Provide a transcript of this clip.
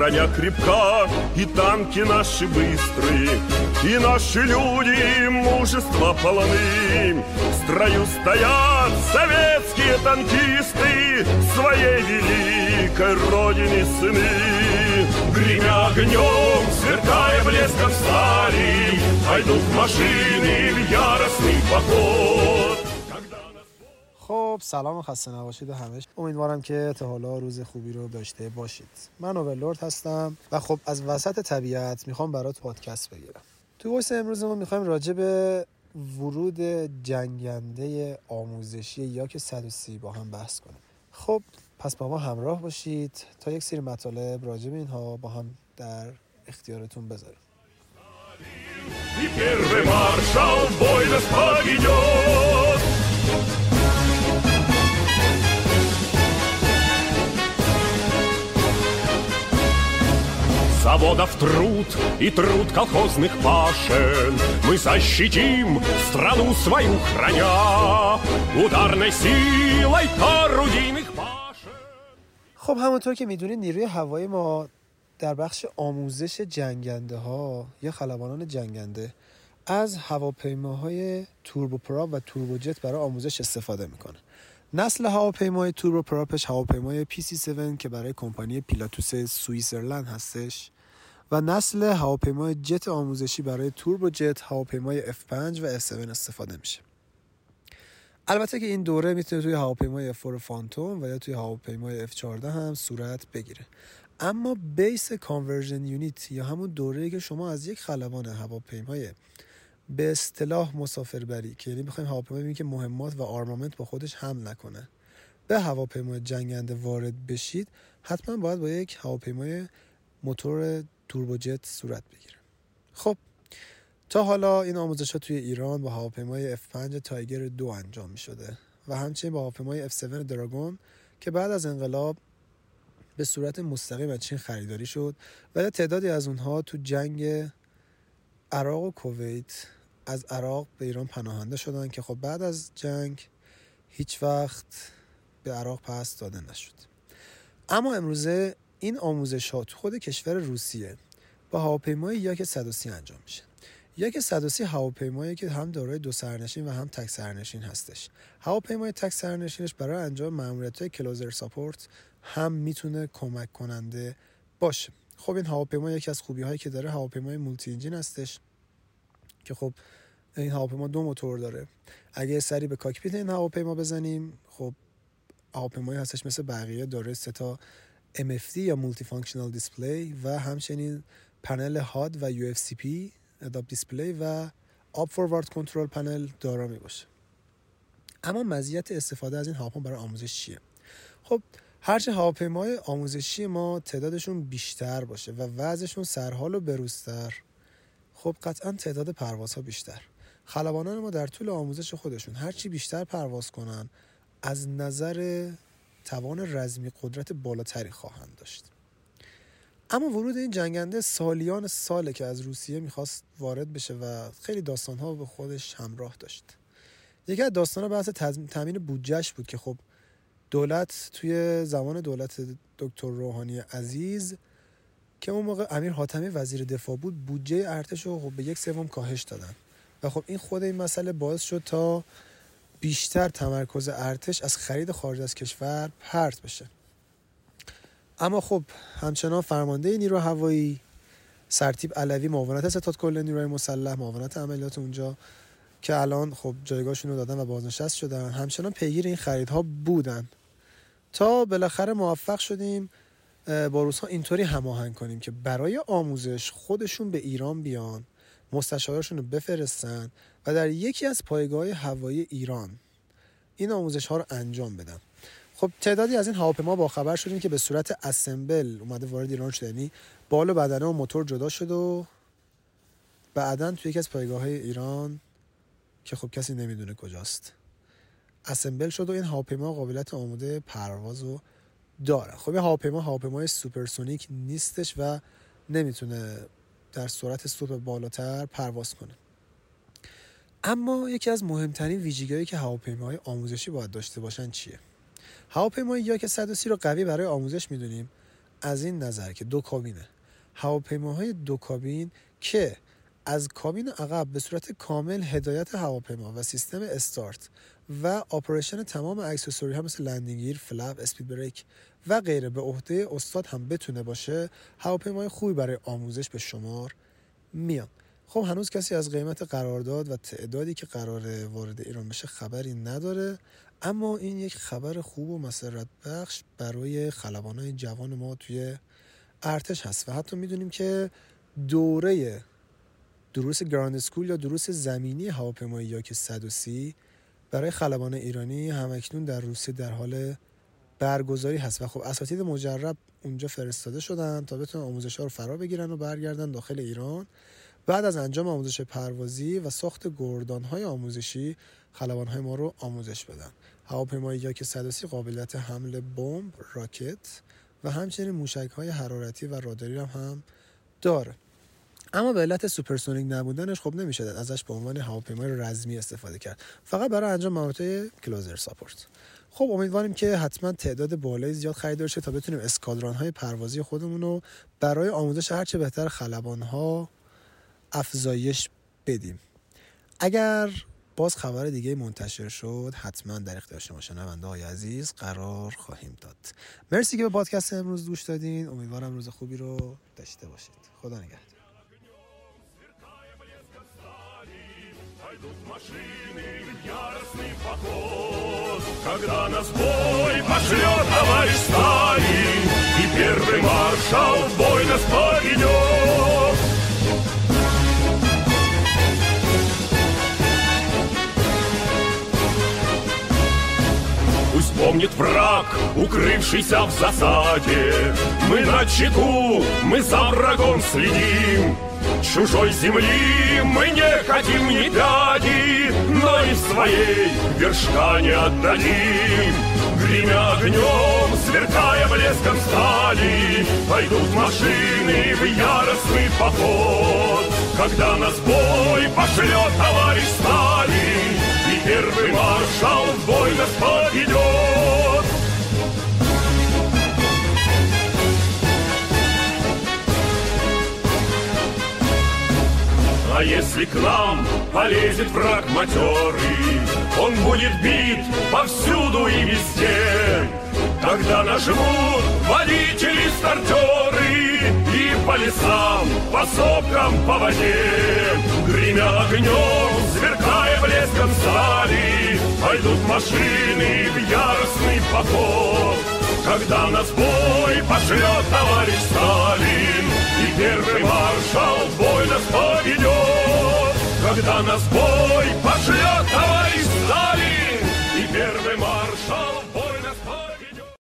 броня крепка, и танки наши быстрые, и наши люди мужество полны. В строю стоят советские танкисты, своей великой родине сыны. Гремя огнем, сверкая блеском стали, пойдут машины в яростный поход. خب سلام و خسته نباشید همش امیدوارم که تا حالا روز خوبی رو داشته باشید من اوورلورد هستم و خب از وسط طبیعت میخوام برات پادکست بگیرم تو وایس امروز ما میخوایم راجع به ورود جنگنده آموزشی یا که 130 با هم بحث کنیم خب پس با ما همراه باشید تا یک سری مطالب راجع به اینها با هم در اختیارتون بذاریم И первый маршал бой нас поведет. Заводов труд и труд колхозных пашен Мы защитим страну свою храня Ударной силой орудийных башен خب همونطور که میدونید نیروی هوایی ما در بخش آموزش جنگنده ها یا خلبانان جنگنده از هواپیماهای توربوپراپ و توربوجت برای آموزش استفاده میکنه نسل هواپیمای توربوپراپش هواپیمای پی سی 7 که برای کمپانی پیلاتوس سوئیسرلند هستش و نسل هواپیمای جت آموزشی برای توربوجت هواپیمای F5 و F7 استفاده میشه. البته که این دوره می‌تونه توی هواپیمای F4 فانتوم و یا توی هواپیمای F14 هم صورت بگیره. اما بیس conversion unit یا همون دوره‌ای که شما از یک خلبان هواپیمای به اصطلاح مسافربری که یعنی بخوایم هواپیما ببینیم که مهمات و armament با خودش حمل نکنه به هواپیمای جنگنده وارد بشید حتما باید با یک هواپیمای موتور توربوجت صورت بگیره. خب تا حالا این آموزش ها توی ایران با هواپیمای F5 تایگر دو انجام می شده و همچنین با هواپیمای F7 دراگون که بعد از انقلاب به صورت مستقیم از چین خریداری شد و تعدادی از اونها تو جنگ عراق و کویت از عراق به ایران پناهنده شدن که خب بعد از جنگ هیچ وقت به عراق پس داده نشد. اما امروزه این آموزش ها تو خود کشور روسیه با هواپیمای یاک 130 انجام میشه. یاک 130 هواپیمایی که هم دارای دو سرنشین و هم تک سرنشین هستش. هواپیمای تک سرنشینش برای انجام ماموریت های کلوزر ساپورت هم می‌تونه کمک کننده باشه. خب این هواپیما یکی از خوبی هایی که داره هواپیمای مولتی انجین هستش که خب این هواپیما دو موتور داره. اگه سری به cockpit این هواپیما بزنیم خب هواپیمایی هستش مثل بقیه داره سه تا MFD یا multi functional display و همچنین پنل HUD و UFCP head-up display و up forward control panel دارا می باشه اما مزیت استفاده از این هواپیما برای آموزش چیه؟ خب هرچه هواپیمای آموزشی ما تعدادشون بیشتر باشه و وضعشون سرحال و بروزتر خب قطعا تعداد پروازها بیشتر. خلبانان ما در طول آموزش خودشون هرچی بیشتر پرواز کنن از نظر توان رزمی قدرت بالاتری خواهند داشت. اما ورود این جنگنده سالیان ساله که از روسیه می‌خواست وارد بشه و خیلی داستانها به خودش همراه داشت. یکی از داستانها بحث تامین بودجهش بود که خب دولت توی زمان دولت دکتر روحانی عزیز که اون موقع امیر حاتمی وزیر دفاع بود بودجه ارتش رو خب به یک سوم کاهش دادن. و خب این خود این مسئله باعث شد تا بیشتر تمرکز ارتش از خرید خارج از کشور پرت بشه. اما خب همچنان فرمانده نیرو هوایی سرتیب علوی معاونت ستاد کل نیروی مسلح معاونت عملیات اونجا که الان خب جایگاهشون رو دادن و بازنشست شدن همچنان پیگیر این خریدها بودن. تا بالاخره موفق شدیم با روزها اینطوری هماهنگ کنیم که برای آموزش خودشون به ایران بیان. مستشارشون رو بفرستن و در یکی از پایگاه هوایی ایران این آموزش ها رو انجام بدن. خب تعدادی از این هواپیما با خبر شدیم که به صورت اسمبل اومده وارد ایران شده یعنی بال و بدنه و موتور جدا شد و بعدا توی یکی از پایگاه ایران که خب کسی نمی‌دونه کجاست assemble شد و این هواپیما قابلیت آماده پرواز رو داره. خب این هواپیما هواپیمای supersonic نیستش و نمی‌تونه در سرعت صوت بالاتر پرواز کنه. اما یکی از مهمترین ویژگیهایی که هواپیماهای آموزشی باید داشته باشن چیه؟ هواپیمای یاک 130 رو قوی برای آموزش می‌دونیم. از این نظر که دو کابینه هواپیماهای دو کابین که از کابین عقب به صورت کامل هدایت هواپیما و سیستم استارت و operation تمام accessory ها مثل landing gear، flap، speed brake و غیره به عهده استاد هم بتونه باشه هواپیمای خوبی برای آموزش به شمار میان. خب هنوز کسی از قیمت قرارداد و تعدادی که قرار وارد ایران بشه خبری نداره اما این یک خبر خوب و مسرت بخش برای خلبانای جوان ما توی ارتش هست و حتی می‌دونیم که دوره دروس گراند اسکول یا دروس زمینی هواپیمایی یا که 130 برای خلبان ایرانی همکنون در روسیه در حال برگزاری هست. و خب اساتید مجرب اونجا فرستاده شدن تا بتونن آموزش ها رو فرا بگیرن و برگردن داخل ایران. بعد از انجام آموزش پروازی و ساخت گردان های آموزشی خلبان های ما رو آموزش بدن. هواپیمایی یا که 130 قابلیت حمل بمب راکت و همچنین موشک های حرارتی و راداری هم, هم داره. اما به علت supersonic نبودنش خب نمیشه ازش به عنوان هواپیمای رزمی استفاده کرد. فقط برای انجام مهارت close air support. خب امیدواریم که حتما تعداد بالایی زیاد خریدار شه تا بتونیم اسکادران های پروازی خودمون رو برای آموزش هرچه بهتر خلبان ها افزایش بدیم. اگر باز خبر دیگه منتشر شد حتما در اختیار شما شنونده های عزیز قرار خواهیم داد. مرسی که به پادکست امروز گوش دادین. امیدوارم روز خوبی رو داشته باشید. خدا نگهدار. Когда нас бой пошлет товарищ Сталин, И первый маршал в бой нас поведет, Пусть помнит враг, укрывшийся в засаде. Мы на чеку, мы за врагом следим. Чужой земли мы не хотим ни пяди, Но и своей вершка не отдадим. Гремя огнем, сверкая блеском стали, Пойдут машины в яростный поход. Когда нас бой пошлет товарищ Сталин, первый маршал в бой нас поведет. Если к нам полезет враг матерый, Он будет бит повсюду и везде. Тогда нажмут водители-стартеры И по лесам, по сопкам, по воде Гремя огнем, сверкая блеском стали Пойдут машины в яростный поход Когда нас бой пошлет товарищ Сталин и первый маршал бой нас поведет, Когда нас бой пошлет товарищ Сталин, И первый маршал